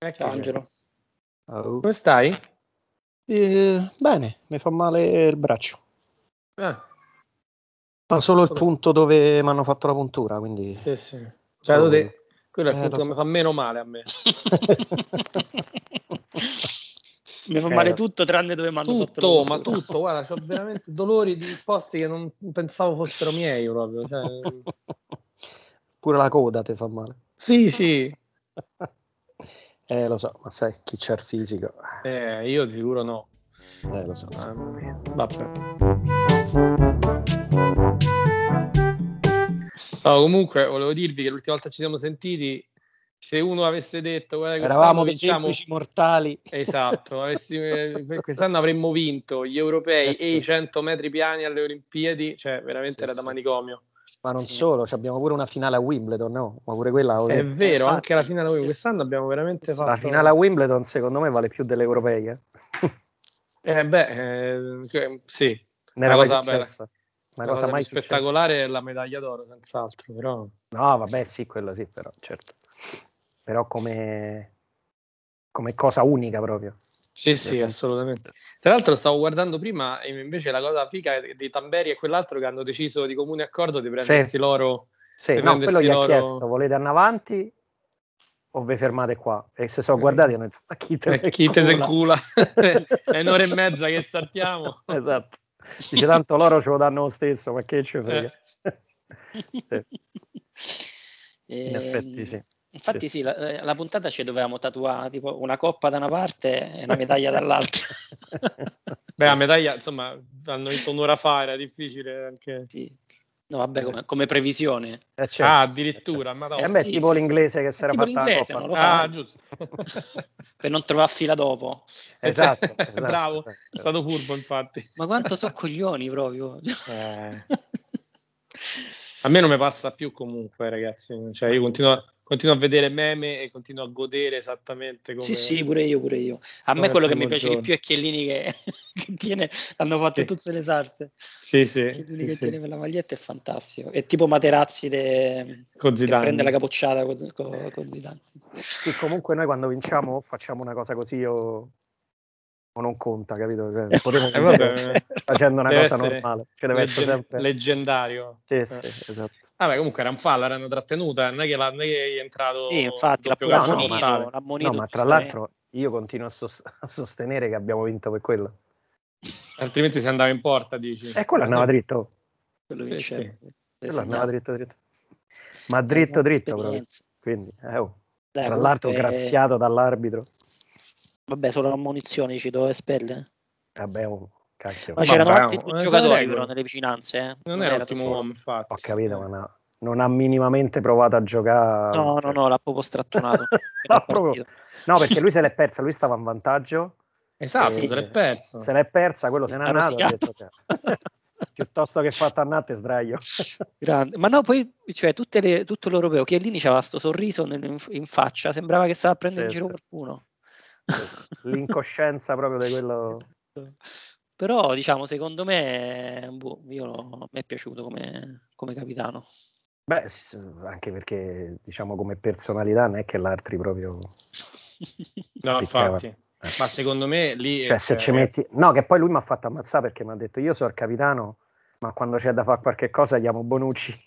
Angelo. Oh. Come stai? Eh, bene, mi fa male il braccio. Ah. Ma solo il punto dove mi hanno fatto la puntura, quindi... Sì, sì. Cioè, te, quello è il Eh, punto lo che so. mi fa meno male a me. Mi fa Eh, male tutto tranne dove mi hanno fatto Tutto, la ma puntura. tutto, guarda, ho veramente dolori di posti che non pensavo fossero miei proprio. Cioè, Pure la coda ti fa male. sì, sì, Eh, lo so, ma sai, chi c'ha il fisico... eh, io di sicuro no. Eh, lo so. Mamma mia. Vabbè. No, comunque volevo dirvi che l'ultima volta ci siamo sentiti, se uno avesse detto guarda, Eravamo semplici mortali. Esatto, avessi- eh, quest'anno avremmo vinto gli europei Eh sì. e i 100 metri piani alle Olimpiadi, cioè veramente Sì, era da manicomio. Ma non Sì. solo, ci abbiamo pure una finale a Wimbledon, no? Ma pure quella... È vero, infatti, anche la finale sì, sì. quest'anno abbiamo veramente Sì, fatto... La finale a Wimbledon secondo me vale più delle europee. Eh? Eh beh, eh, sì, Una cosa bella. successa. Una cosa cosa mai spettacolare è la medaglia d'oro, senz'altro, però... successa. No, vabbè, sì, quello sì, però, certo. Però come, come cosa unica proprio. Sì, sì, assolutamente. Tra l'altro stavo guardando prima e invece la cosa figa di Tamberi e quell'altro che hanno deciso di comune accordo di prendersi Sì. l'oro Sì, no, quello gli ha prendersi loro- chiesto, volete andare avanti o vi fermate qua? E se sono Eh. guardati hanno detto, ma chi te Eh, se chi te se incula?" incula? È un'ora e mezza che saltiamo. Esatto. Dice tanto loro ce lo danno lo stesso, ma che ci frega? Sì, in effetti sì. Infatti sì, la, eh, la puntata ci dovevamo tatuare tipo una coppa da una parte e una medaglia dall'altra. Beh, la medaglia, insomma, hanno vinto un'ora fa, era difficile anche. Sì. No, vabbè, come, come previsione. Eh, certo. Ah, addirittura, ma E a me è sì, tipo sì, l'inglese che si era fatta la coppa. non. Ah, giusto. per non trovare fila dopo. Esatto, esatto, Bravo, esatto. è stato furbo, infatti. Ma quanto so coglioni proprio. Eh, A me non mi passa più comunque, ragazzi. Cioè, io continuo a, continuo a vedere meme e continuo a godere esattamente come... Sì, sì, pure io, pure io. A me quello che mi piace giorno. di più è Chiellini che, che tiene, hanno fatto Sì. tutte le salse. Sì, sì, Chiellini sì, che sì. tiene per la maglietta è fantastico. È tipo Materazzi de- Con che Zidane. prende la capocciata con, con, con Zidane. sì, comunque noi quando vinciamo facciamo una cosa così o, o non conta, capito? Cioè, potremmo Eh, vabbè, facendo una cosa normale. Cioè, leggen- sempre... leggendario. Sì, Eh. sì, esatto. Vabbè, comunque era un fallo, l'hanno trattenuta, non è che, la, non è che è entrato Sì, infatti, l'ha no, ma- mortale. l'ha ammonito No, ma tra l'altro io continuo a, sos- a sostenere che abbiamo vinto per quello. altrimenti si andava in porta, dici. E quello andava dritto. Quello Sì, vinceva. sì. Quello andava dritto, dritto. Ma Eh, dritto, grande dritto proprio. Quindi, eh, oh. Dai, Tra l'altro comunque, graziato dall'arbitro. Vabbè, solo l'ammonizione ci doveva espellere. Vabbè, oh, cacchio. Ma c'erano Vabbè, altri due eh, giocatori però nelle vicinanze. eh. Non era era ottimo solo- uomo, infatti. Ho capito, ma no- non ha minimamente provato a giocare. No, no, no, l'ha proprio strattonato. No, proprio- no, perché lui se l'è persa, lui stava in vantaggio, Esatto, Sì. se l'è perso. se l'è persa, quello se n'è andato. detto, cioè, piuttosto che fatto annate sdraio. Grande. Ma no, poi, cioè, tutte le- tutto l'europeo, Chiellini c'aveva sto sorriso in, in faccia, sembrava che stava a prendere in Sì, giro sì. qualcuno. L'incoscienza proprio di quello. Però, diciamo, secondo me, boh, io lo- mi è piaciuto come, come capitano. Beh, anche perché diciamo come personalità non è che l'altri proprio. No, infatti. Eh. Ma secondo me lì... Cioè, se ci metti. No, che poi lui mi ha fatto ammazzare perché mi ha detto io sono il capitano, ma quando c'è da fare qualche cosa chiamo Bonucci.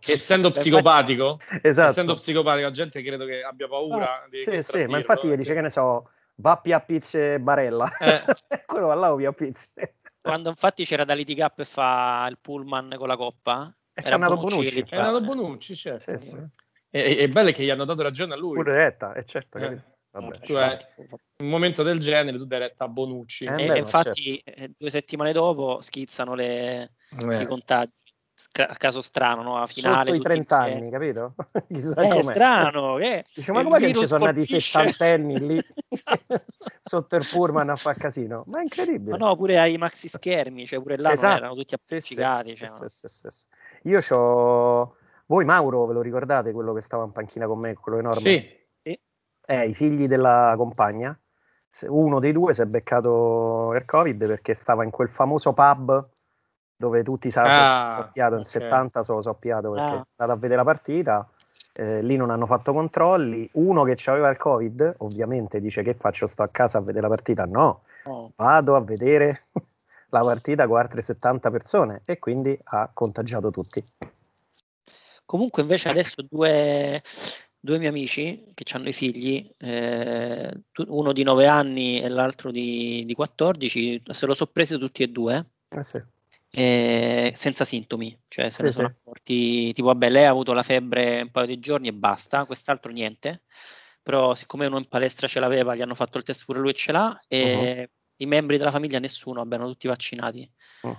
Essendo psicopatico, esatto. essendo psicopatico, la gente credo che abbia paura di Sì, sì, ma infatti gli eh. dice che ne so, va a Pizze Barella. Eh. Quello va là o Pia Pizze. Quando infatti c'era da litigare per fare il pullman con la coppa, E c'è era andato Bonucci È andato Bonucci, certo. Sì, sì. E, e- e bello è che gli hanno dato ragione a lui. Pure retta, e certo, Eh. Vabbè. In un momento del genere tu dai retta a Bonucci. Eh, E, beh, e infatti eh, due settimane dopo schizzano le- Eh. i contagi. A caso strano, no? A finale Sotto i tutti 30 insieme. anni, capito? Chissà Eh, com'è. strano, che Dice, ma com'è che ci sono nati i sessantenni lì Esatto. sotto il pullman a far casino? Ma è incredibile. Ma no, pure ai maxi schermi, cioè pure là non Esatto. erano tutti Sì, sì, appiccicati. cioè, sì, no. sì, sì, sì. Io c'ho... Voi Mauro, ve lo ricordate, quello che stava in panchina con me, quello enorme? Sì, Eh, i figli della compagna. Uno dei due si è beccato il Covid perché stava in quel famoso pub dove tutti si Ah, soppiato in ok. 70 sono soppiato perché Ah. è andato a vedere la partita eh, lì non hanno fatto controlli. Uno che aveva il Covid, ovviamente dice che faccio, sto a casa a vedere la partita. No, Oh. vado a vedere la partita con altre 70 persone e quindi ha contagiato tutti. Comunque invece adesso due, due miei amici che hanno i figli, eh, uno di 9 anni e l'altro di, di 14, se lo sono presi tutti e due Eh sì. Eh, senza sintomi, cioè se Sì, ne sono sì. accorti, tipo vabbè lei ha avuto la febbre un paio di giorni e basta, quest'altro niente, però siccome uno in palestra ce l'aveva, gli hanno fatto il test pure lui e ce l'ha e i membri della famiglia nessuno, abbiano tutti vaccinati. Mm.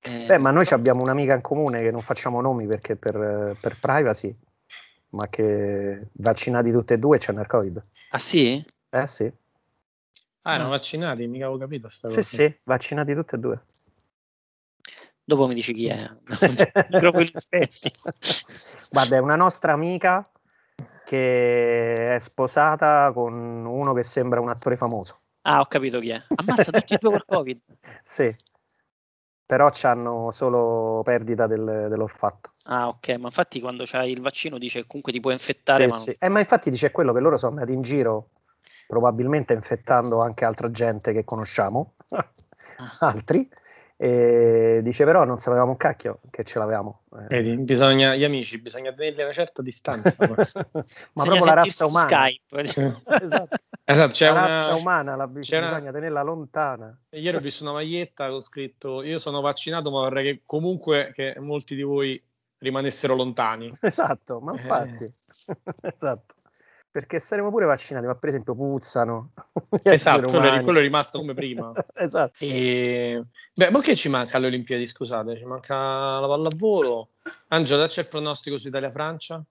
Eh, Beh, ma noi ci abbiamo un'amica in comune che non facciamo nomi perché per, per privacy, ma che vaccinati tutti e due c'hanno il Covid. Ah sì? Eh sì, Ah, erano Ah. vaccinati, mica avevo capito sta sì, cosa. sì, vaccinati tutti e due. Dopo mi dici chi è. Proprio. Guarda, è una nostra amica che è sposata con uno che sembra un attore famoso. Ah, ho capito chi è. Ammazza tutti e due col Covid. Sì, però hanno solo perdita del- dell'olfatto. Ah, ok, ma infatti quando c'hai il vaccino dice che comunque ti può infettare, Sì, ma sì. Eh, ma infatti dice quello che loro sono andati in giro, probabilmente infettando anche altra gente che conosciamo, Ah. altri, e dice però non sapevamo un cacchio che ce l'avevamo. Eh, Vedi, bisogna, gli amici, bisogna tenerli a una certa distanza. ma bisogna proprio la razza umana. Skype. Esatto. esatto, c'è la razza una... umana la bis- c'è una- bisogna tenerla lontana. Ieri ho visto una maglietta con scritto io sono vaccinato ma vorrei che comunque che molti di voi rimanessero lontani. Esatto, ma Eh. infatti. esatto. Perché saremo pure vaccinati, ma per esempio puzzano. Esatto, quello è, rimasto come prima. esatto. E... Beh, ma che ci manca alle Olimpiadi, scusate? Ci manca la pallavolo. Angelo, c'è il pronostico su Italia-Francia?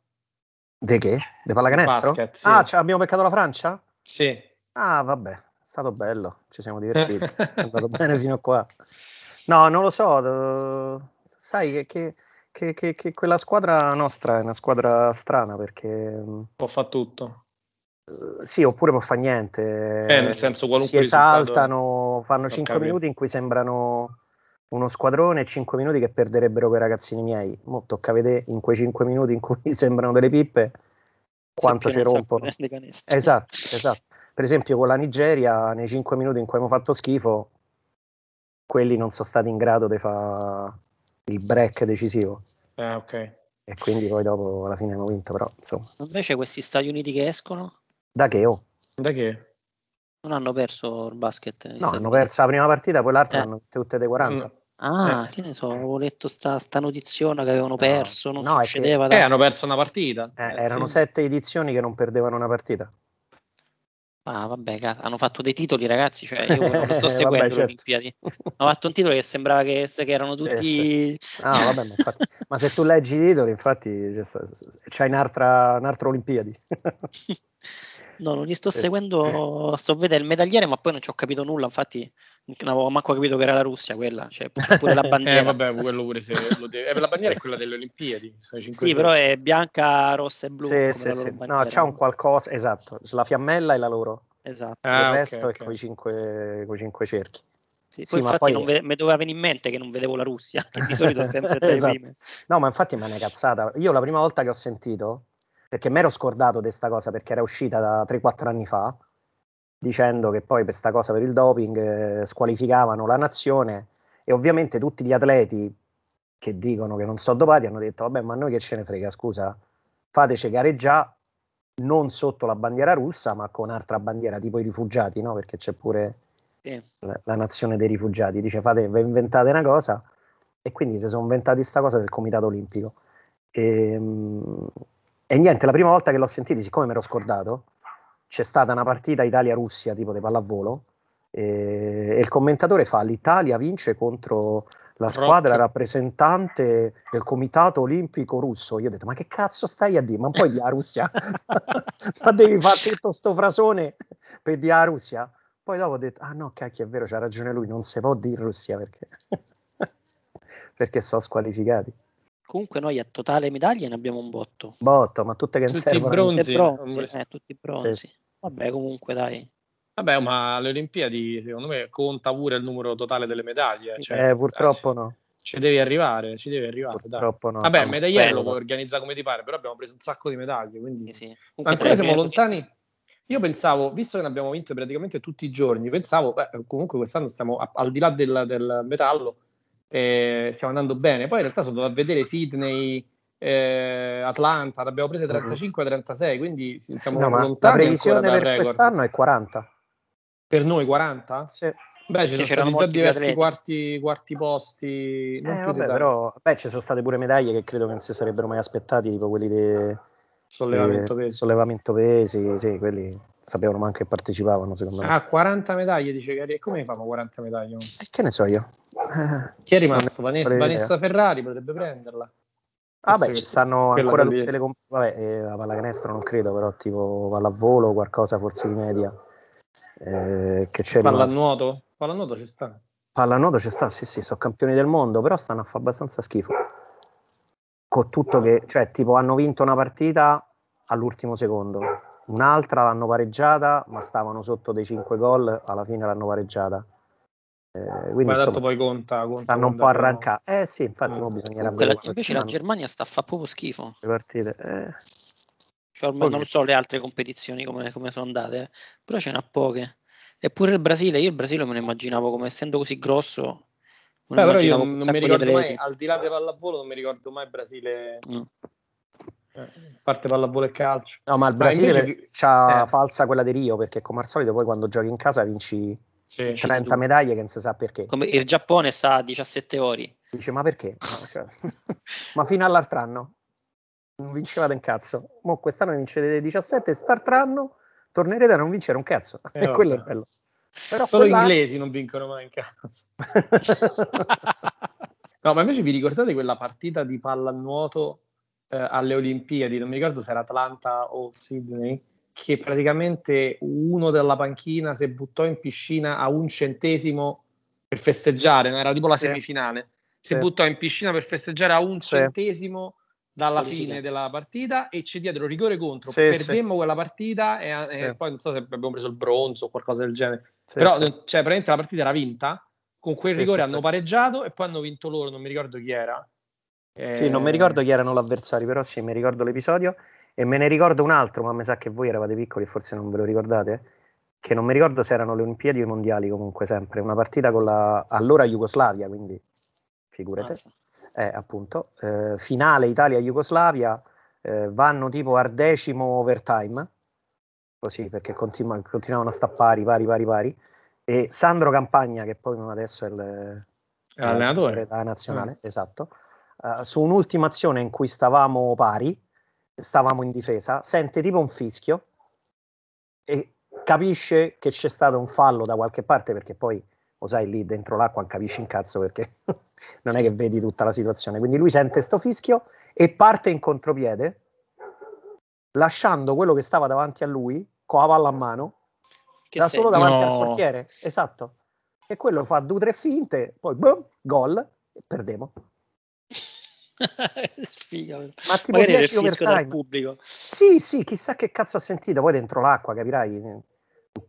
De che? De pallacanestro? Basket, sì. Ah, cioè, abbiamo beccato la Francia? Sì. Ah, vabbè, è stato bello, ci siamo divertiti, è andato bene fino a qua. No, non lo so, sai che, che- che- che- che quella squadra nostra è una squadra strana perché mm, Può fare tutto. eh, sì, oppure può fare niente, Eh, nel senso, qualunque si risultato- esaltano, fanno Ho 5 capito. minuti in cui sembrano uno squadrone e 5 minuti che perderebbero quei ragazzini miei. Mo tocca vedere in quei 5 minuti in cui sembrano delle pippe quanto ci sacco rompono. Esatto, esatto. Per esempio con la Nigeria, nei 5 minuti in cui abbiamo fatto schifo, quelli non sono stati in grado di fare il break decisivo. Eh, ok. E quindi poi dopo alla fine abbiamo vinto, però insomma. Invece questi Stati Uniti che escono Da che oh? Da che? non hanno perso il basket. No, hanno perso la prima partita, poi l'altra Eh. hanno tutte dei 40. Ah, Eh. che ne so, avevo letto sta, sta notiziona che avevano perso, non no, è che- succedeva Eh, da... hanno perso una partita. Eh, Eh, erano sì. sette edizioni che non perdevano una partita. Ah, vabbè, cazzo, hanno fatto dei titoli, ragazzi, cioè io non lo sto Vabbè, seguendo le certo. Olimpiadi. Hanno fatto un titolo che sembrava che, che erano tutti... Ah, vabbè, ma, infatti- ma se tu leggi i titoli, infatti c'è, c'hai un'altra, un'altra Olimpiadi. No, non li sto Sì, sì. seguendo, sto a vedere il medagliere, ma poi non ci ho capito nulla, infatti non avevo manco capito che era la Russia quella, cioè pure la bandiera. Eh, vabbè, quello pure se lo deve... eh, la bandiera è quella delle Olimpiadi. Sì, però giorni. è bianca, rossa e blu. Sì, come sì, la sì. No, c'è un qualcosa, esatto, la fiammella è la loro, Esatto. Ah, il resto ok. è con i cinque, coi cinque cerchi. Sì, sì, poi ma infatti poi- non ve- mi doveva venire in mente che non vedevo la Russia, che di solito è sempre Esatto. prime. No, ma infatti me ne è cazzata. Io la prima volta che ho sentito, perché mi ero scordato di questa cosa perché era uscita da 3-4 anni fa, dicendo che poi per questa cosa per il doping eh, squalificavano la nazione e ovviamente tutti gli atleti che dicono che non sono dopati hanno detto vabbè ma noi che ce ne frega, scusa, fateci gareggiare non sotto la bandiera russa ma con altra bandiera tipo i rifugiati, no? Perché c'è pure Sì. la, la nazione dei rifugiati, dice fate, vi inventate una cosa e quindi si sono inventati questa cosa del comitato olimpico. E, mm, e niente, la prima volta che l'ho sentito, siccome mi ero scordato, c'è stata una partita Italia-Russia tipo di pallavolo e, e il commentatore fa l'Italia vince contro la squadra Rock. rappresentante del comitato olimpico russo. Io ho detto, ma che cazzo stai a dire? Ma poi di la Russia? ma devi fare tutto sto frasone per di la Russia? Poi dopo ho detto, ah no, cacchio, è vero, c'ha ragione lui, non si può dire Russia perché, perché sono squalificati. Comunque noi a totale medaglie ne abbiamo un botto. Botto, ma tutte che Tutti servono. bronzi. Tutte bronzi, Sì. eh, tutti bronzi. Sì. Vabbè, comunque dai. Vabbè, ma alle Olimpiadi secondo me conta pure il numero totale delle medaglie. cioè, Eh, purtroppo eh, no. Ci devi arrivare, ci devi arrivare. Purtroppo dai. no. Vabbè, medagliere lo puoi organizzare come ti pare, però abbiamo preso un sacco di medaglie, quindi... Sì, sì. Ancora siamo lontani... Io pensavo, visto che ne abbiamo vinto praticamente tutti i giorni, pensavo, beh, comunque quest'anno stiamo a, al di là del, del metallo, eh, stiamo andando bene. Poi in realtà sono andato a vedere Sydney, eh, Atlanta, abbiamo preso 35-36, quindi siamo sì, no, lontani. La previsione per record. quest'anno è 40. Per noi 40? Sì. Beh, ci sono stati già diversi quarti, quarti, posti. Non eh, vabbè, però, beh, ci sono state pure medaglie che credo che non si sarebbero mai aspettati, tipo quelli di sollevamento pesi. Sollevamento pesi, sì, quelli sapevano manco che partecipavano, secondo me. Ah, 40 medaglie, dice Gary. E come fanno 40 medaglie? E che ne so io? Chi è rimasto? Vanessa, Vanessa Ferrari potrebbe prenderla. Ah beh, ci stanno ancora tutte le comp- vabbè, eh, la pallacanestro non credo, però tipo pallavolo, qualcosa forse di media. Eh, che c'è Pallanuoto? Pallanuoto ci sta. Pallanuoto ci sta, sì, sì, sono campioni del mondo, però stanno a fare abbastanza schifo. Con tutto che, cioè, tipo, hanno vinto una partita all'ultimo secondo, un'altra l'hanno pareggiata, ma stavano sotto dei 5 gol, alla fine l'hanno pareggiata. Eh, quindi, insomma, poi conta, conta stanno un po' arrancati. Eh sì, infatti mm. bisognerà vedere. Invece la Germania sta a fare proprio schifo. Le partite. Eh. Cioè, non so le altre competizioni come, come sono andate, eh. però ce n'ha poche. Eppure il Brasile, io il Brasile me lo immaginavo come essendo così grosso. Beh, però io non, non mi ricordo mai, al di là del pallavolo, non mi ricordo mai il Brasile. Mm. Eh, parte pallavolo e calcio. No, ma il Brasile ma invece... c'ha eh. falsa quella di Rio, perché come al solito poi quando giochi in casa vinci sì, 30 medaglie che non si sa perché. Come il Giappone sta a 17 ore. Dice, ma perché? Cioè... ma fino all'altro anno non vincevate un cazzo. Mo quest'anno vincete 17, st'altro anno tornerete a non vincere un cazzo. Eh, e quello è bello. Però Solo gli inglesi non vincono mai in cazzo. no, ma invece vi ricordate quella partita di pallanuoto eh, alle Olimpiadi? Non mi ricordo se era Atlanta o Sydney, che praticamente uno della panchina si buttò in piscina a un centesimo per festeggiare, no? era tipo la sì. semifinale. Si sì. buttò in piscina per festeggiare a un sì. centesimo dalla fine della partita e ci diedero rigore contro. Sì, Perdemmo sì. quella partita e, sì. e, poi non so se abbiamo preso il bronzo o qualcosa del genere. Però cioè, praticamente la partita era vinta. Con quel rigore hanno pareggiato e poi hanno vinto loro, non mi ricordo chi era. Sì, non mi ricordo chi erano l'avversario, però sì, mi ricordo l'episodio e me ne ricordo un altro, ma mi sa che voi eravate piccoli e forse non ve lo ricordate, che non mi ricordo se erano le Olimpiadi o i Mondiali comunque sempre, una partita con la allora Jugoslavia, quindi figurate. Ah, eh, appunto, eh, finale Italia-Jugoslavia, eh, vanno tipo al decimo overtime, così perché continu- continuavano a stappare pari, pari, pari, e Sandro Campagna, che poi adesso è il, l'allenatore della nazionale, mm. esatto, uh, su un'ultima azione in cui stavamo pari, stavamo in difesa, sente tipo un fischio e capisce che c'è stato un fallo da qualche parte perché poi lo sai lì dentro l'acqua capisci un cazzo perché non è che vedi tutta la situazione. Quindi lui sente sto fischio e parte in contropiede, lasciando quello che stava davanti a lui con la palla a mano, che da solo davanti no. al portiere. Esatto. E quello fa due o tre finte, poi boom, gol e perdiamo. Sfiga, ma tipo magari 10 overtime. pubblico. Sì, sì, chissà che cazzo ha sentito, poi dentro l'acqua, capirai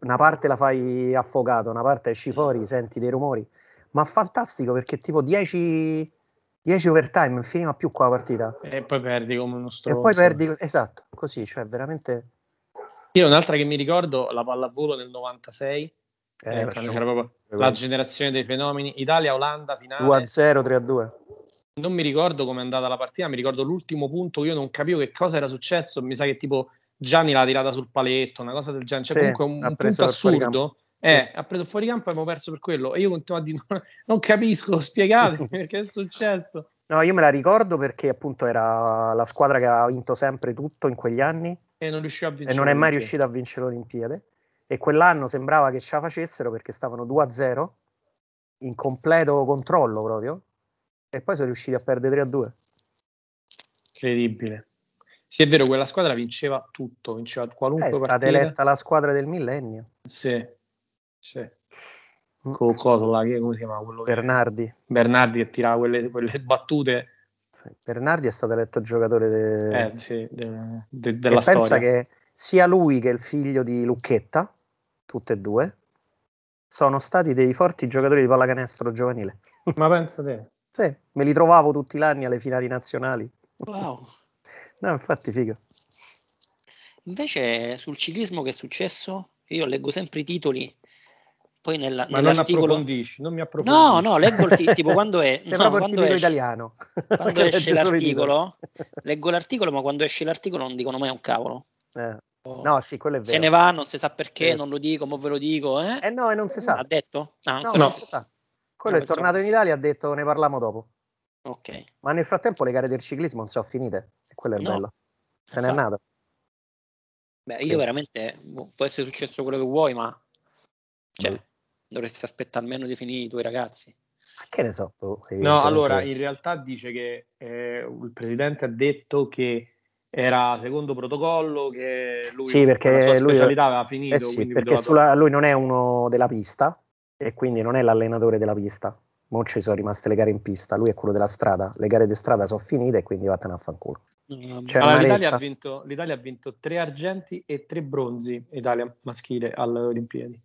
una parte la fai affogato, una parte esci fuori, senti dei rumori, ma fantastico perché tipo 10, 10 overtime, non finiva più qua la partita. E poi perdi come uno stronzo. E poi perdi, esatto, così, cioè veramente... Io un'altra che mi ricordo, la pallavolo nel 96, eh, eh, c'era proprio la generazione dei fenomeni, Italia-Olanda finale. 2-0, 3-2. Non mi ricordo come è andata la partita, mi ricordo l'ultimo punto, io non capivo che cosa era successo, mi sa che tipo Gianni l'ha tirata sul paletto, una cosa del genere. Cioè, sì, comunque un, un punto assurdo. Eh, sì. ha preso fuori campo e abbiamo perso per quello. E io continuo a dire: non, non capisco, spiegatemi perché è successo. No, io me la ricordo perché appunto era la squadra che ha vinto sempre tutto in quegli anni. E non. E non è mai riuscita a vincere le Olimpiadi. E quell'anno sembrava che ce la facessero perché stavano 2-0 in completo controllo proprio. E poi sono riusciti a perdere 3-2. Incredibile. Sì, è vero, quella squadra vinceva tutto, vinceva qualunque partita. È stata partita. eletta la squadra del millennio. Sì, sì. Mm. Con coso là, che, come si chiama quello? Bernardi. Bernardi che tirava quelle, quelle battute. Sì. Bernardi è stato eletto giocatore de... eh, sì, de, de, della storia. pensa che sia lui che il figlio di Lucchetta, tutte e due, sono stati dei forti giocatori di pallacanestro giovanile. Ma pensa te. Sì, me li trovavo tutti gli anni alle finali nazionali. Wow. no, infatti, figo. Invece sul ciclismo che è successo? Io leggo sempre i titoli, poi nella, Ma non approfondisci, non mi approfondisci. No, no, leggo il ti- tipo quando è... Sei no, quando esce, italiano. quando esce l'articolo, leggo l'articolo, ma quando esce l'articolo non dicono mai un cavolo. Eh, No, sì, quello è vero. Se ne va, non si sa perché, Sì, non lo dico, mo ve lo dico. Eh? Eh no, e non si sa. Ha detto? Ah, No, ancora non si sa. Quello No, è tornato in Italia e ha detto ne parliamo dopo. Ok. Ma nel frattempo le gare del ciclismo non sono finite. E quello è No, bello. Se n'è andato. Beh, io Sì. veramente boh, può essere successo quello che vuoi, ma cioè, Boh. dovresti aspettare almeno di finire i tuoi ragazzi. Ma che ne so? boh, No, allora in realtà dice che eh, il presidente ha detto che era secondo protocollo, che lui Sì, perché la sua lui- specialità aveva finito. Eh sì, perché sulla- lui non è uno della pista e quindi non è l'allenatore della pista. Non ci sono rimaste le gare in pista, lui è quello della strada. Le gare di strada sono finite e quindi vattene a fanculo. Allora, l'Italia, ha vinto, l'Italia ha vinto tre argenti e tre bronzi, Italia maschile alle Olimpiadi.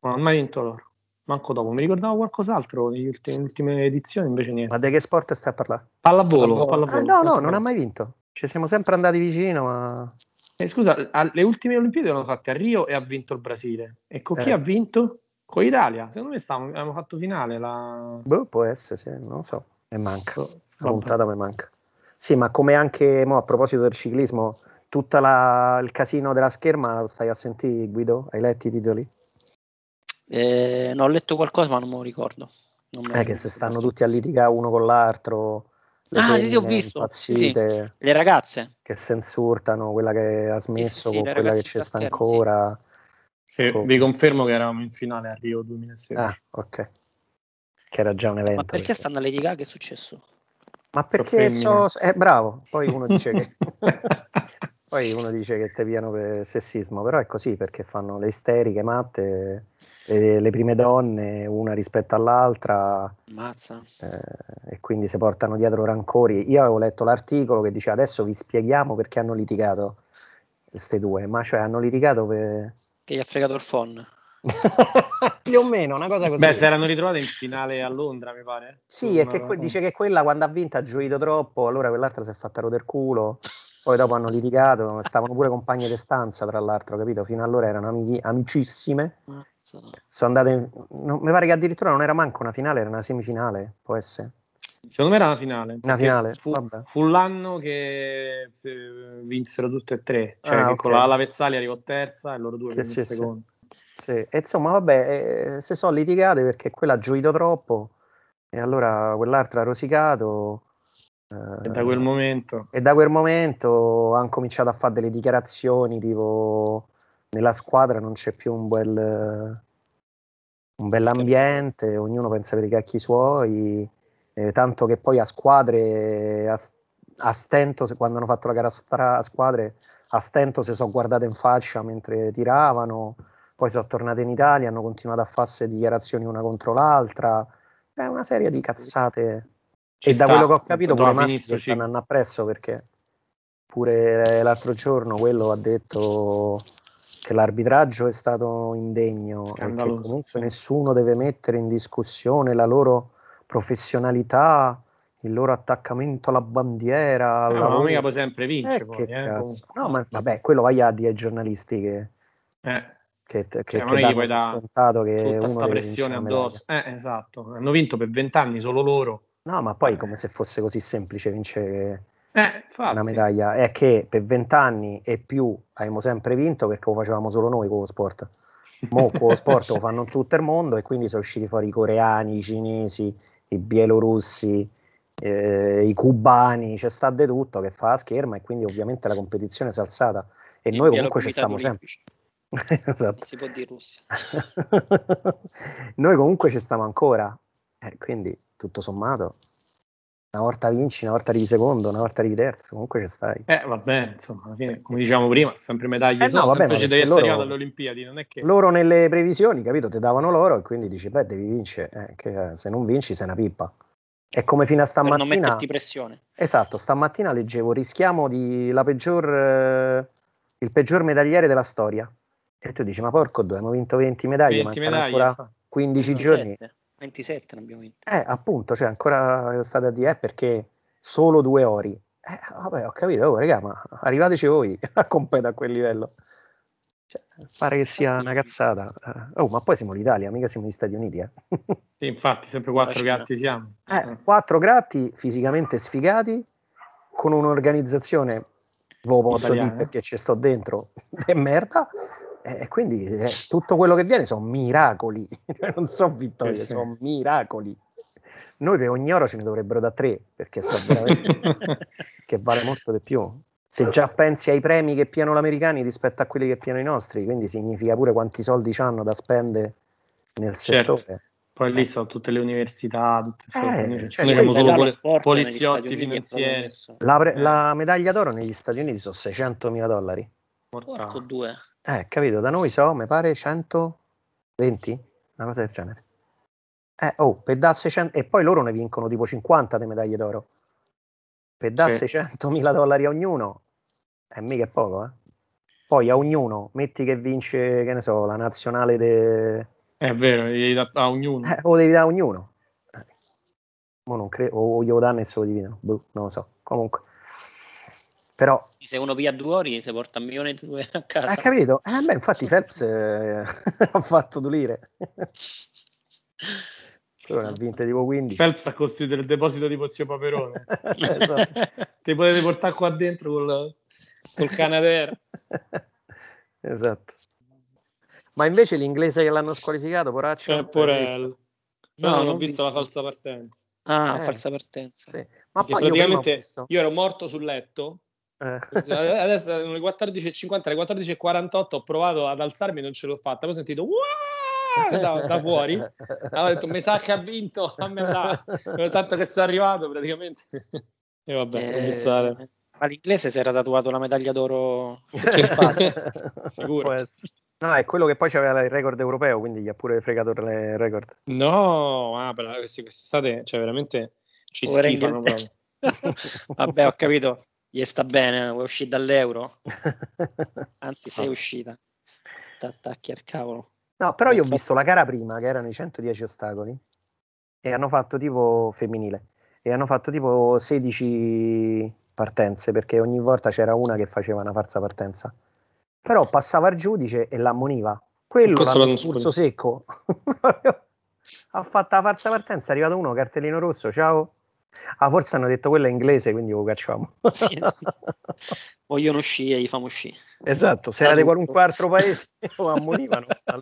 Ma non ha mai vinto l'oro. Manco dopo, mi ricordavo qualcos'altro nelle ultime, ultime edizioni, invece niente. Ma di che sport stai a parlare? Pallavolo, Pallavolo. Ah, no, no, non ha mai vinto. Ci siamo sempre andati vicino, ma Eh, scusa, le ultime Olimpiadi le hanno fatte a Rio e ha vinto il Brasile. E con chi Eh. ha vinto? Con l'Italia. Secondo me stavamo, abbiamo fatto finale. La... boh, può essere, sì, non lo so. Mi manca. Boh, La puntata mi manca. Sì, ma come anche mo, a proposito del ciclismo, tutto il casino della scherma lo stai a sentire, Guido? Hai letto i titoli? Eh, no, ho letto qualcosa, ma non me lo ricordo. Non me Eh, che se stanno tutti a litigare uno con l'altro, le Ah, sì, sì, ho visto. Sì, Le ragazze. che si insultano, quella che ha smesso sì, con quella che ci sta ancora. Sì, Oh. vi confermo che eravamo in finale a Rio 2016. Ah, ok. Che era già un evento. Ma perché stanno a litigare? Che è successo? Ma perché femmine. so, eh, bravo, poi uno dice che poi uno dice che te piano per sessismo, però è così perché fanno le isteriche matte, le, le prime donne, una rispetto all'altra, Mazza. eh, e quindi si portano dietro rancori. Io avevo letto l'articolo che diceva adesso vi spieghiamo perché hanno litigato queste due, ma cioè hanno litigato per... Che gli ha fregato il phon. più o meno una cosa così. Beh, si erano ritrovate in finale a Londra, mi pare. Sì, è che que- dice che quella quando ha vinto ha gioito troppo, allora quell'altra si è fatta rodere il culo, poi dopo hanno litigato, stavano pure compagne di stanza tra l'altro, capito? Fino allora erano amici- amicissime, Mazza. sono andate, in- non- mi pare che addirittura non era manco una finale, era una semifinale, può essere. Secondo me era una finale. Una finale, Fu, fu l'anno che eh, vinsero tutte e tre. Cioè Ah, che ok. con la Lavezzali arrivò terza e loro due Sì, vennero sì, sì. secondo. Sì, e insomma, vabbè, eh, si sono litigate perché quella ha gioito troppo e allora quell'altra ha rosicato. eh, E da quel momento. E da quel momento hanno cominciato a fare delle dichiarazioni tipo nella squadra non c'è più un bel, un bell'ambiente, ognuno pensa per i cacchi suoi, eh, tanto che poi a squadre, a, a stento, se- quando hanno fatto la gara a a squadre, a stento si sono guardate in faccia mentre tiravano, poi sono tornate in Italia, hanno continuato a farsi dichiarazioni una contro l'altra, è una serie di cazzate. Ci e da sta, quello che ho capito pure i maschi che stanno appresso perché pure l'altro giorno quello ha detto che l'arbitraggio è stato indegno e che Scandaloso, comunque nessuno deve mettere in discussione la loro professionalità, il loro attaccamento alla bandiera, Eh, ma lavoro. mica poi sempre vince. Eh, poi, eh. No, ma vabbè, quello vai a dire ai giornalisti che, Eh, che, che, Cioè, che dare scontato che tutta questa pressione vincere addosso. Eh, esatto. Hanno vinto per vent'anni solo loro. No, ma poi come se fosse così semplice vincere Eh, una medaglia. È che per vent'anni e più abbiamo sempre vinto perché lo facevamo solo noi con lo sport. Mo con lo sport lo fanno tutto il mondo e quindi sono usciti fuori i coreani, i cinesi, i bielorussi, eh, i cubani, c'è sta di tutto che fa la scherma e quindi ovviamente la competizione si è alzata e I noi comunque ci stiamo sempre. esatto. Si può dire Russia. noi comunque ci stiamo ancora, eh, quindi tutto sommato, una volta vinci, una volta arrivi secondo, una volta arrivi terzo, comunque ci stai. Eh, vabbè, insomma, alla fine, come dicevamo prima, sempre medaglie. Eh, no, vabbè, ci devi essere arrivato alle Olimpiadi, non è che... Loro nelle previsioni, capito, ti davano loro e quindi dici, beh, devi vincere, eh, che, eh, se non vinci sei una pippa. È come fino a Per non stamattina, metterti pressione. esatto, stamattina leggevo, rischiamo di la peggior, eh, il peggior medagliere della storia. E tu dici, ma porco due, abbiamo vinto 20 medaglie, 20 mancano medaglie. ancora fa. 15 No, giorni, 27. 27 ne abbiamo vinti. Eh, appunto, cioè ancora state a dire eh, perché solo due ori. Eh, vabbè, ho capito, oh, raga, ma arrivateci voi a competere a quel livello. Cioè, pare che sia una cazzata. Eh, Oh, ma poi siamo l'Italia, mica siamo gli Stati Uniti, eh. Sì, infatti, sempre quattro gatti siamo. Eh, quattro gratti fisicamente sfigati con un'organizzazione ve lo posso Italiana. dire perché ci sto dentro e merda e quindi eh, tutto quello che viene sono miracoli non sono vittorie, Eh sì. sono miracoli noi per ogni oro ce ne dovrebbero da tre perché so veramente che vale molto di più se già pensi ai premi che piano gli americani rispetto a quelli che piano i nostri quindi significa pure quanti soldi hanno da spendere nel Certo. settore Poi lì sono tutte le università, tutte Eh. Noi, cioè, noi siamo solo negli poliziotti finanzieri. messo. La, pre- Eh. la medaglia d'oro negli Stati Uniti sono 600 mila dollari. Porco due. Eh, capito? Da noi so, mi pare 120, una cosa del genere. Eh, oh, per da 600, e poi loro ne vincono tipo 50 di medaglie d'oro. Per da Sì. 600 mila dollari a ognuno, è mica poco, eh. Poi a ognuno, metti che vince, che ne so, la nazionale de... È vero, gli dà a ognuno. Eh, lo devi dare a ognuno. Eh. Mo non credo, o glielo danno e se lo dividono, boh, non lo so. Comunque. Però Se uno piglia due ori, si porta un milione e due a casa. Hai capito? Eh, beh, infatti Phelps eh, ha fatto due lire. Quello ne ha vinte tipo 15. Phelps ha costruito il deposito di Pozio Paperone. Esatto. Ti potete portare qua dentro col, col Canadair. esatto. Ma invece l'inglese che l'hanno squalificato, poraccio? Visto? No, No, non ho visto ho la visto. falsa partenza. Ah, Eh. falsa partenza. Sì. Ma poi io praticamente visto- io ero morto sul letto. Eh. Adesso erano le 14.50, alle 14.48 ho provato ad alzarmi e non ce l'ho fatta. Poi ho sentito da, da fuori. Allora ho detto, mi sa che ha vinto, fammi là. Tanto che sono arrivato praticamente. E vabbè, Eh, la- ma l'inglese si era tatuato la medaglia d'oro. Che fate? Sicuro. No, è quello che poi aveva il record europeo, quindi gli ha pure fregato il record. No, ah, però quest'estate, cioè veramente ci Ora schifano proprio. Vabbè, ho capito. Gli sta bene, vuoi uscire dall'euro? Anzi, sei uscita. T'attacchi al cavolo. No, però io ho visto la gara prima, che erano i 110 ostacoli, e hanno fatto tipo femminile, e hanno fatto tipo 16 partenze, perché ogni volta c'era una che faceva una falsa partenza. Però passava il giudice e l'ammoniva. Quello l'hanno espulso secco. ha fatto la falsa partenza, è arrivato uno, cartellino rosso, ciao. Ah, forse hanno detto quello è inglese, quindi lo cacciamo. Sì, sì. Vogliono uscire, gli famo uscire. esatto, se era di qualunque altro paese lo ammonivano. Tra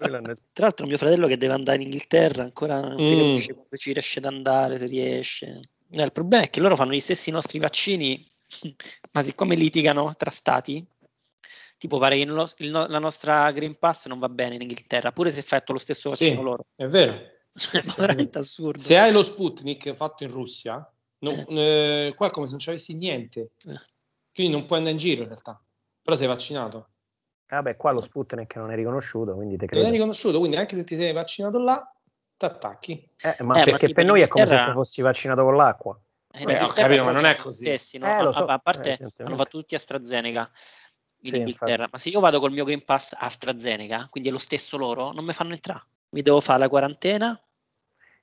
l'altro, mio fratello che deve andare in Inghilterra ancora non si Mm. capisce quando ci riesce ad andare, se riesce. Eh, il problema è che loro fanno gli stessi nostri vaccini, ma siccome litigano tra stati, tipo pare che il no- il no- la nostra Green Pass non va bene in Inghilterra, pure se fatto lo stesso Sì. vaccino loro. È vero. Ma veramente assurdo. Se hai lo Sputnik fatto in Russia, non- Eh. eh, qua è come se non ci avessi niente. Eh. Quindi non puoi andare in giro in realtà. Però sei vaccinato. Vabbè, qua lo Sputnik non è riconosciuto, quindi te Non credo. è riconosciuto, quindi anche se ti sei vaccinato là, ti attacchi. Eh, ma Eh, ma perché tipo per noi è come se tu fossi vaccinato con l'acqua. Eh, Beh, ho capito, ma non è così. Stessi, no? Eh, so. a parte Eh, hanno fatto tutti AstraZeneca in Sì, Inghilterra, infatti. ma se io vado col mio Green Pass AstraZeneca, quindi è lo stesso loro, non mi fanno entrare. Mi devo fare la quarantena.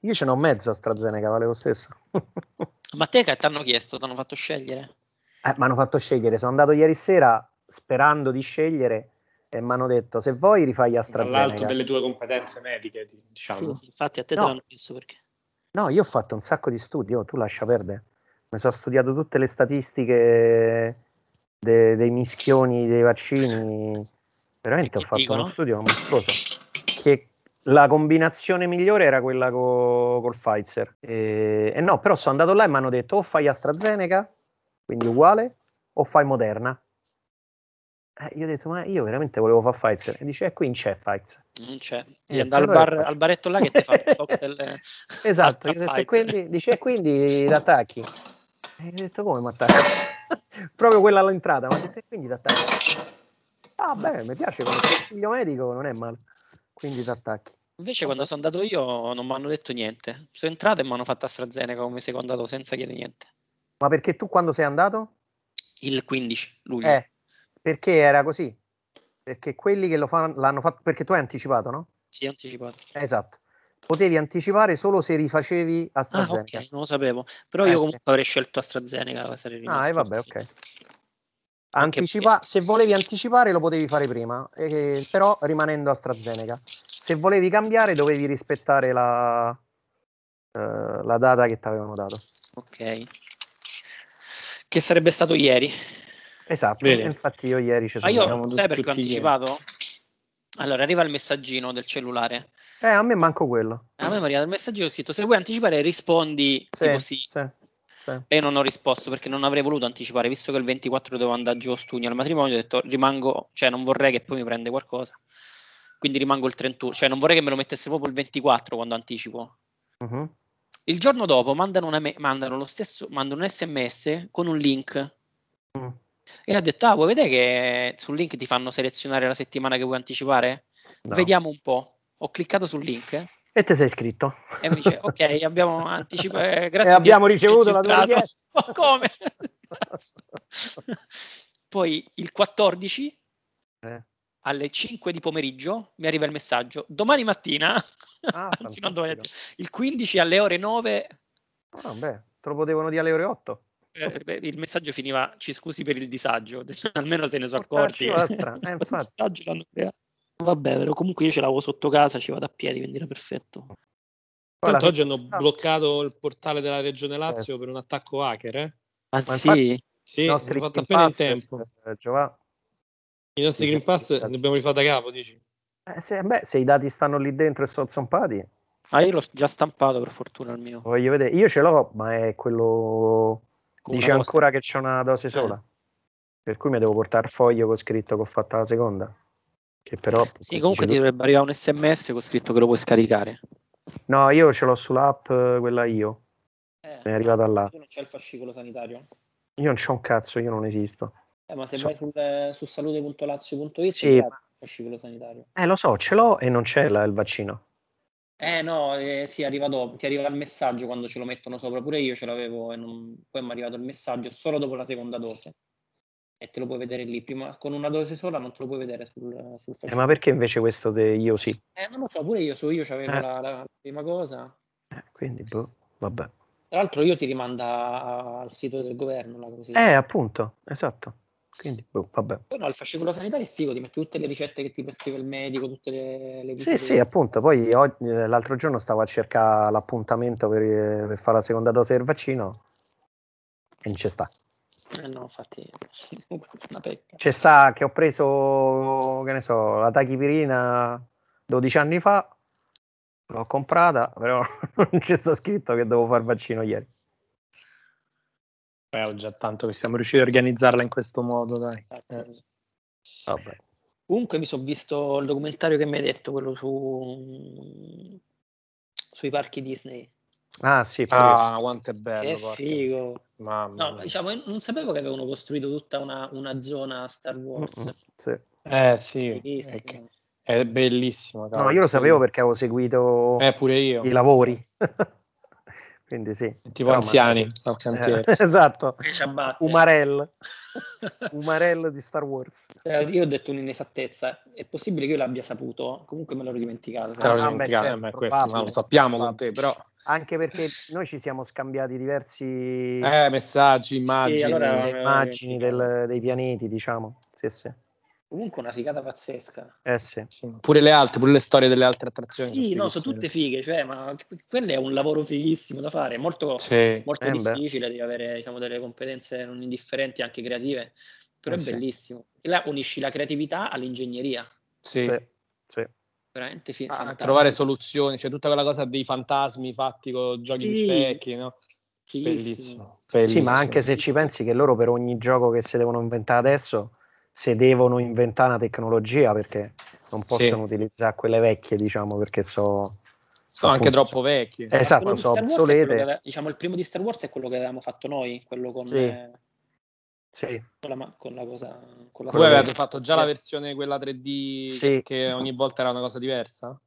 Io ce n'ho mezzo AstraZeneca, vale lo stesso. Ma te che ti hanno chiesto, ti hanno fatto scegliere? Eh, mi hanno fatto scegliere. Sono andato ieri sera sperando di scegliere e mi hanno detto se vuoi rifai Tra AstraZeneca. l'altro delle tue competenze mediche, diciamo. Sì, sì, infatti a te No. te l'hanno chiesto perché. No, io ho fatto un sacco di studi, oh, tu lascia perdere. Mi sono studiato tutte le statistiche de- dei mischioni dei vaccini. Veramente ho fatto dicono? uno studio mostruoso. Che la combinazione migliore era quella co- col Pfizer. E, e no, però sono andato là e mi hanno detto o fai AstraZeneca, quindi uguale, o fai Moderna. Eh, io ho detto, ma io veramente volevo fare Pfizer. E dice, e qui non c'è Pfizer. Non c'è. Eh, Devi andare al, bar, al baretto là che ti fa il cocktail. eh, Esatto, detto, e quindi, dice, e quindi l'attacchi? E ho detto, come mi attacchi? Proprio quella all'entrata, ma detto, e quindi t'attacchi? Ah, beh, mi piace come consiglio medico, non è male. Quindi t'attacchi. Invece quando sono andato io non mi hanno detto niente. Sono entrato e mi hanno fatto AstraZeneca come secondo dato senza chiedere niente. Ma perché tu quando sei andato? Il 15 luglio. Eh, perché era così? Perché quelli che lo fanno, l'hanno fatto, perché tu hai anticipato, no? Sì, anticipato. Esatto. potevi anticipare solo se rifacevi Ah, AstraZeneca. ok, non lo sapevo. Però Eh, io sì. comunque avrei scelto AstraZeneca. sarei Ah, e vabbè, così. ok. Anticipa- perché- se volevi anticipare lo potevi fare prima, eh, però rimanendo AstraZeneca. Se volevi cambiare dovevi rispettare la, eh, la data che ti avevano dato. Ok. Che sarebbe stato ieri. Esatto, Vedi? infatti io ieri ci Ma sono io, stato. siamo sai perché ho ieri. anticipato? Allora, arriva il messaggino del cellulare. Eh, a me manco quello. A me mi arriva il messaggino ho scritto: Se vuoi anticipare, rispondi Sì, tipo sì. sì, sì. E non ho risposto perché non avrei voluto anticipare, visto che il 24 devo andare giù a Stugno al matrimonio. Ho detto rimango, cioè non vorrei che poi mi prende qualcosa. Quindi rimango il 31, cioè non vorrei che me lo mettesse proprio il 24 quando anticipo. Mhm. Il giorno dopo mandano, una me- mandano lo stesso, mandano un sms con un link Mm. e ha detto: Ah, vuoi vedere che sul link ti fanno selezionare la settimana che vuoi anticipare? No. Vediamo un po'. Ho cliccato sul link E te sei iscritto. e mi dice: Ok, abbiamo anticipato. Grazie E abbiamo ricevuto la tua registrato." richiesta. Ma come? Poi il 14 Eh. alle 5 di pomeriggio mi arriva il messaggio. Domani mattina, Ah, anzi, non domani il 15 alle ore 9 Ah, beh, te lo potevano dire alle ore 8. eh, beh, il messaggio finiva ci scusi per il disagio almeno se ne sono accorti eh, infatti. disagio l'hanno creato. Vabbè però comunque io ce l'avevo sotto casa ci vado a piedi quindi era perfetto Tanto oggi hanno Ah. bloccato il portale della Regione Lazio Eh, sì. per un attacco hacker, eh? ma, Ma sì Sì, nostri fatto appena in tempo. eh, I nostri Green Pass li abbiamo rifatti da capo, dici? Eh, se, beh, se i dati stanno lì dentro e sono zompati, ah io l'ho già stampato per fortuna il mio voglio vedere. Io ce l'ho, ma è quello. Con Dice ancora che c'è una dose sola. Per cui mi devo portare il foglio con scritto che ho fatto la seconda. Che però. sì comunque ti dovrebbe arrivare un sms con scritto che lo puoi scaricare No, io ce l'ho sull'app, eh, quella io. eh, è arrivata là. tu non c'è il fascicolo sanitario Io non c'ho un cazzo, io non esisto. eh, ma se So- vai sul, su salute.lazio.it Sì. è gratis il fascicolo sanitario Eh, lo so, ce l'ho e non c'è la- il vaccino. Eh no, eh, sì, arriva dopo, ti arriva il messaggio quando ce lo mettono sopra, pure io ce l'avevo e non- poi mi è arrivato il messaggio solo dopo la seconda dose e te lo puoi vedere lì, prima con una dose sola non te lo puoi vedere sul, sul Eh, ma perché invece questo de- io sì? Eh, non lo so, pure io su io c'avevo Eh. la, la prima cosa. Eh, quindi, boh, vabbè. Tra l'altro io ti rimanda al sito del governo, la così. Eh, appunto, esatto. Quindi, boh, vabbè. Poi no, il fascicolo sanitario è figo, ti metti tutte le ricette che ti prescrive il medico, tutte le, le Sì, sì, appunto. Poi oggi- eh, l'altro giorno stavo a cercare l'appuntamento per, eh, per fare la seconda dose del vaccino e non c'è sta. Eh no, infatti, una pecca. C'è sta che ho preso, che ne so, la tachipirina 12 anni fa, l'ho comprata, però non c'è sta scritto che devo fare il vaccino ieri. Beh, ho già tanto che siamo riusciti a organizzarla in questo modo, dai. Eh. Vabbè. Comunque mi sono visto il documentario che mi hai detto, quello su sui parchi Disney. Ah, sì. Ah, quanto è bello, che porca figo. Mamma No, mia. diciamo, io non sapevo che avevano costruito tutta una, una zona Star Wars. Mm, sì. Eh sì, è, che- è bellissimo. No, io lo sapevo perché avevo seguito Eh, pure io. i lavori. Quindi sì. Tipo Però, anziani ma- al cantiere. Eh, esatto. Umarell. Umarell di Star Wars. Eh, Io ho detto un'inesattezza. È possibile che io l'abbia saputo? Comunque me l'ero dimenticato. Te l'ho Ah, beh, dimenticato, certo, eh, ma questo ma lo sappiamo con te, però. Anche perché noi ci siamo scambiati diversi Eh, messaggi, immagini. allora- le immagini del- dei pianeti, diciamo. Sì, sì. Comunque una figata pazzesca. Eh sì. Sì, Pure le altre, pure le storie delle altre attrazioni. Sì, no, sono tutte fighe, cioè, ma quello è un lavoro fighissimo da fare, molto, Sì. molto Eh, beh. difficile, devi avere diciamo, delle competenze non indifferenti, anche creative, però Eh, è sì. bellissimo. E là unisci la creatività all'ingegneria, Sì. Sì, sì. Veramente fi- Ah, trovare soluzioni, c'è tutta quella cosa dei fantasmi fatti con giochi di Sì. specchi, no? Fighissimo. Bellissimo. Sì, bellissimo. ma anche se ci pensi che loro per ogni gioco che si devono inventare adesso, se devono inventare una tecnologia perché non Sì. possono utilizzare quelle vecchie, diciamo, perché so, sono anche appunto, troppo vecchi. Eh, esatto, di sono obsolete. che ave- diciamo, il primo di Star Wars è quello che avevamo fatto noi, quello con, Sì. eh, Sì, con la, con la cosa... Con la Voi che- fatto già la versione quella 3D Sì. che ogni volta era una cosa diversa?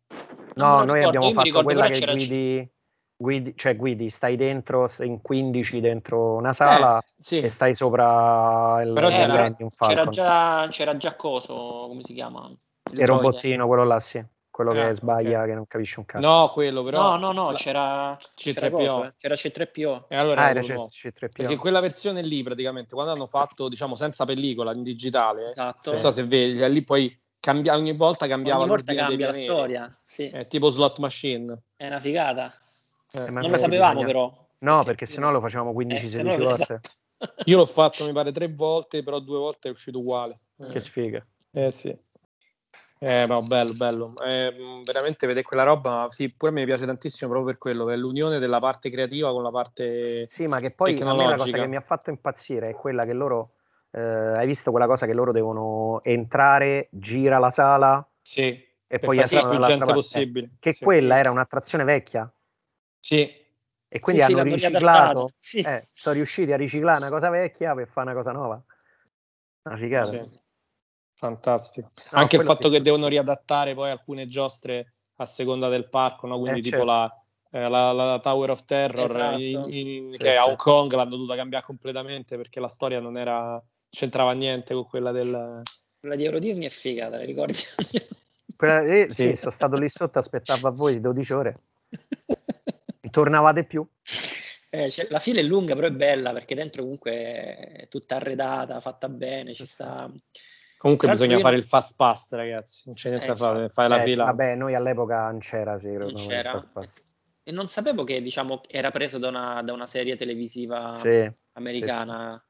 No, noi ricordo, abbiamo fatto quella che guidi, guidi, cioè guidi, stai dentro sei in 15 dentro una sala Eh, sì. e stai sopra il Però c'era- C'era già, c'era già coso, come si chiama? il robottino, quello là, sì. Quello Ah, che sbaglia, ok. che non capisce un cazzo. No, quello però. No, no, no, la- c'era c'era, C3PO. coso, eh, c'era C3PO. E allora ah, era era quello nuovo. C- C3PO. Perché quella versione lì, praticamente, quando hanno fatto, diciamo, senza pellicola, in digitale, Esatto. non so se vedi, cioè, lì poi cambia, ogni volta cambiava Ogni volta cambia la storia. Sì, È tipo slot machine. è una figata. Eh, non perché lo sapevamo bisogna- però. No, perché sennò lo facevamo 15-16 Eh, se no- volte. esatto. Io l'ho fatto, mi pare, tre volte, però due volte è uscito uguale. Che sfiga. Eh sì. Eh, no, bello, bello. Eh, veramente vedere quella roba, sì, pure a me mi piace tantissimo proprio per quello, per l'unione della parte creativa con la parte... Sì, ma che poi a me la cosa che mi ha fatto impazzire è quella che loro, eh, hai visto quella cosa che loro devono entrare, gira la sala Sì, e poi far entrano più gente parte. possibile. Eh, che Sì. quella era un'attrazione vecchia Sì, e quindi Sì, sì, hanno l'hanno riciclato, riadattato. Sì. eh, sono riusciti a riciclare una cosa vecchia per fare una cosa nuova. Una figata. sì. Fantastico. No, Anche il fatto sì. che devono riadattare poi alcune giostre a seconda del parco, no? quindi Eh, tipo certo. la, eh, la- la Tower of Terror Esatto. in- in- Sì, che a sì. Hong Kong l'hanno dovuta cambiare completamente perché la storia non era c'entrava niente con quella del Quella di Euro Disney è figa, te la ricordi? Quella- eh, Sì. sì, sono stato lì sotto, aspettavo a voi 12 ore. Tornavate più? Eh, cioè, la fila è lunga, però è bella perché dentro comunque è tutta arredata, fatta bene, ci sta... Comunque Tra bisogna io- fare il fast pass, ragazzi. Non c'è niente Eh, da fare, infatti. fai la Eh, sì, fila. vabbè, noi all'epoca non c'era, sì, Non no, c'era. E non sapevo che, diciamo, era preso da una, da una serie televisiva Sì. americana.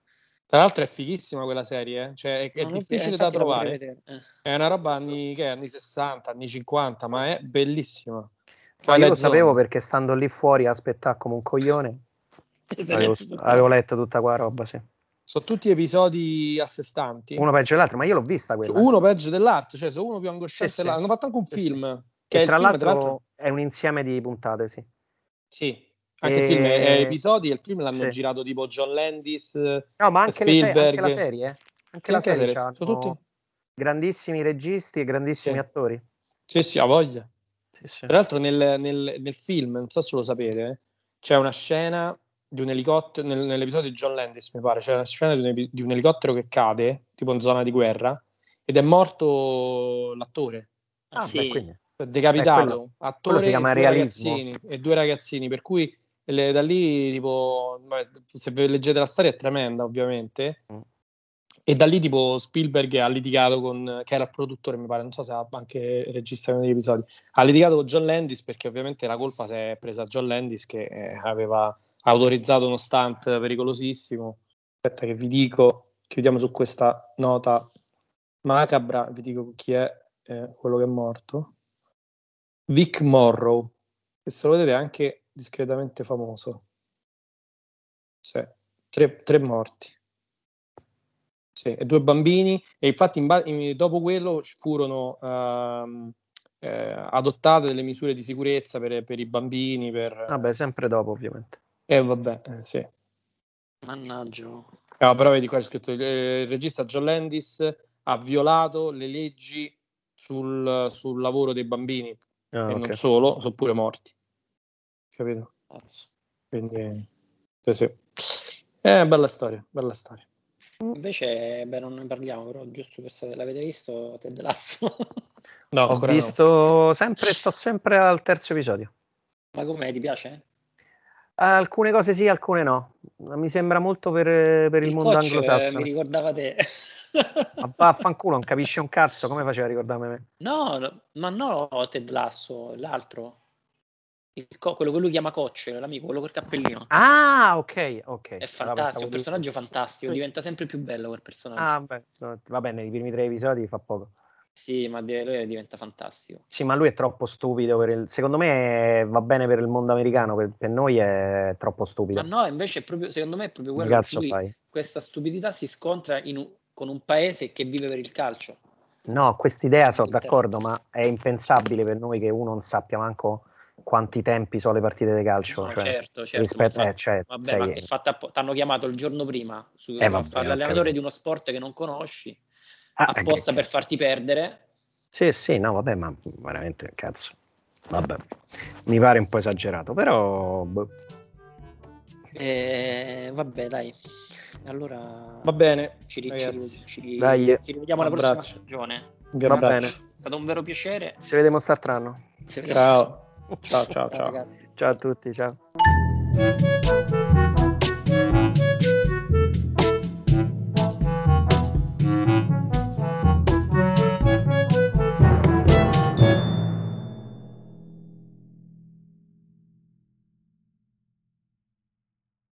Tra l'altro è fighissima quella serie, eh. cioè è, è difficile da la trovare. Eh. È una roba anni, che è, anni 60, anni 50, ma è bellissima. Ma io lo sapevo perché stando lì fuori a aspettare come un coglione, avevo, avevo la- letto tutta quella roba, sì. Sono tutti episodi a sé stanti. Uno peggio dell'altro, ma io l'ho vista quella. Uno peggio dell'altro, cioè sono uno più angosciante Sì, sì. dell'altro. Hanno fatto anche un Sì, sì. film, che E è il tra film, l'altro, tra l'altro, è un insieme di puntate, sì. sì, anche il E- film è, episodi e il film l'hanno Sì. girato tipo John Landis, No, ma anche, le Spielberg. anche la serie, eh. Anche Sì, la anche la serie, serie. Sono tutti- grandissimi registi e grandissimi Sì. attori. Sì, sì, ha voglia. Sì, sì. Tra l'altro nel, nel- nel film, non so se lo sapete, eh, c'è una scena di un elicottero, nel- nell'episodio di John Landis mi pare, c'è una scena di un, di un elicottero che cade, tipo in zona di guerra, ed è morto l'attore, Ah, Ah, sì. beh, quindi. decapitato, Eh, quello- attore quello si e chiama due realismo. ragazzini, e due ragazzini, per cui le- da lì tipo, vabbè, se leggete la storia è tremenda ovviamente, Mm. e da lì tipo Spielberg ha litigato con, che era il produttore mi pare, non so se ha anche il regista degli episodi, ha litigato con John Landis perché ovviamente la colpa si è presa a John Landis che eh, aveva autorizzato uno stunt pericolosissimo. Aspetta che vi dico, chiudiamo su questa nota macabra, vi dico chi è eh, quello che è morto. Vic Morrow, che se lo vedete è anche discretamente famoso. Sì, tre, tre morti. Sì, e due bambini, e infatti in ba- in- dopo quello furono ehm, eh, adottate delle misure di sicurezza per, per i bambini, per... Vabbè, sempre dopo, ovviamente. Eh vabbè, eh, sì. Mannaggia. Ah, però vedi qua c'è scritto eh, il regista John Landis ha violato le leggi sul, sul lavoro dei bambini Ah, e ok. non solo, sono pure morti. Capito? Cazzo. Quindi sì, sì. Eh, bella storia, bella storia. Invece, beh, non ne parliamo, però giusto per sapere, l'avete visto Ted Lasso? No, Ho ancora no. visto sempre, sto sempre al terzo episodio. Ma com'è, ti piace? Alcune cose sì, alcune no. Mi sembra molto per, per il, Il mondo eh, mi anglosassone. ricordava te. Ma vaffanculo, non capisce un cazzo, come faceva a ricordarmi me? No, no, ma no, Ted Lasso, l'altro. Il co- quello che lui chiama coach, l'amico, quello col cappellino. Ah, ok, ok. È fantastico, pensavo un personaggio fantastico, diventa sempre più bello quel personaggio. Ah, beh, va bene, nei primi tre episodi fa poco. Sì, ma lui diventa fantastico. Sì, ma lui è troppo stupido per il... Secondo me va bene per il mondo americano, per, per noi è troppo stupido. Ma no, invece è proprio, secondo me è proprio Che quello che cazzo lui, fai? questa stupidità si scontra in un- con un paese che vive per il calcio. No, quest'idea sono d'accordo, ma è impensabile per noi che uno non sappia manco quanti tempi sono le partite di calcio. No, cioè, certo, certo. rispetto- ma fa- eh, cioè, vabbè, ma fatta appo- t'hanno chiamato il giorno prima su, Eh, a vabbè, l'allenatore di uno sport che non conosci, Ah, apposta eh, per farti perdere. Sì, sì, no, vabbè, ma veramente cazzo. Vabbè, mi pare un po' esagerato, però boh. Eh, vabbè, dai. Allora Va bene, ci, ri- ci, ri- ci ri- Dai. ci rivediamo alla prossima stagione. Va bene. È stato un vero piacere. Ci vediamo st'altro Ciao. Ciao, ciao, ciao. Ciao a tutti, ciao.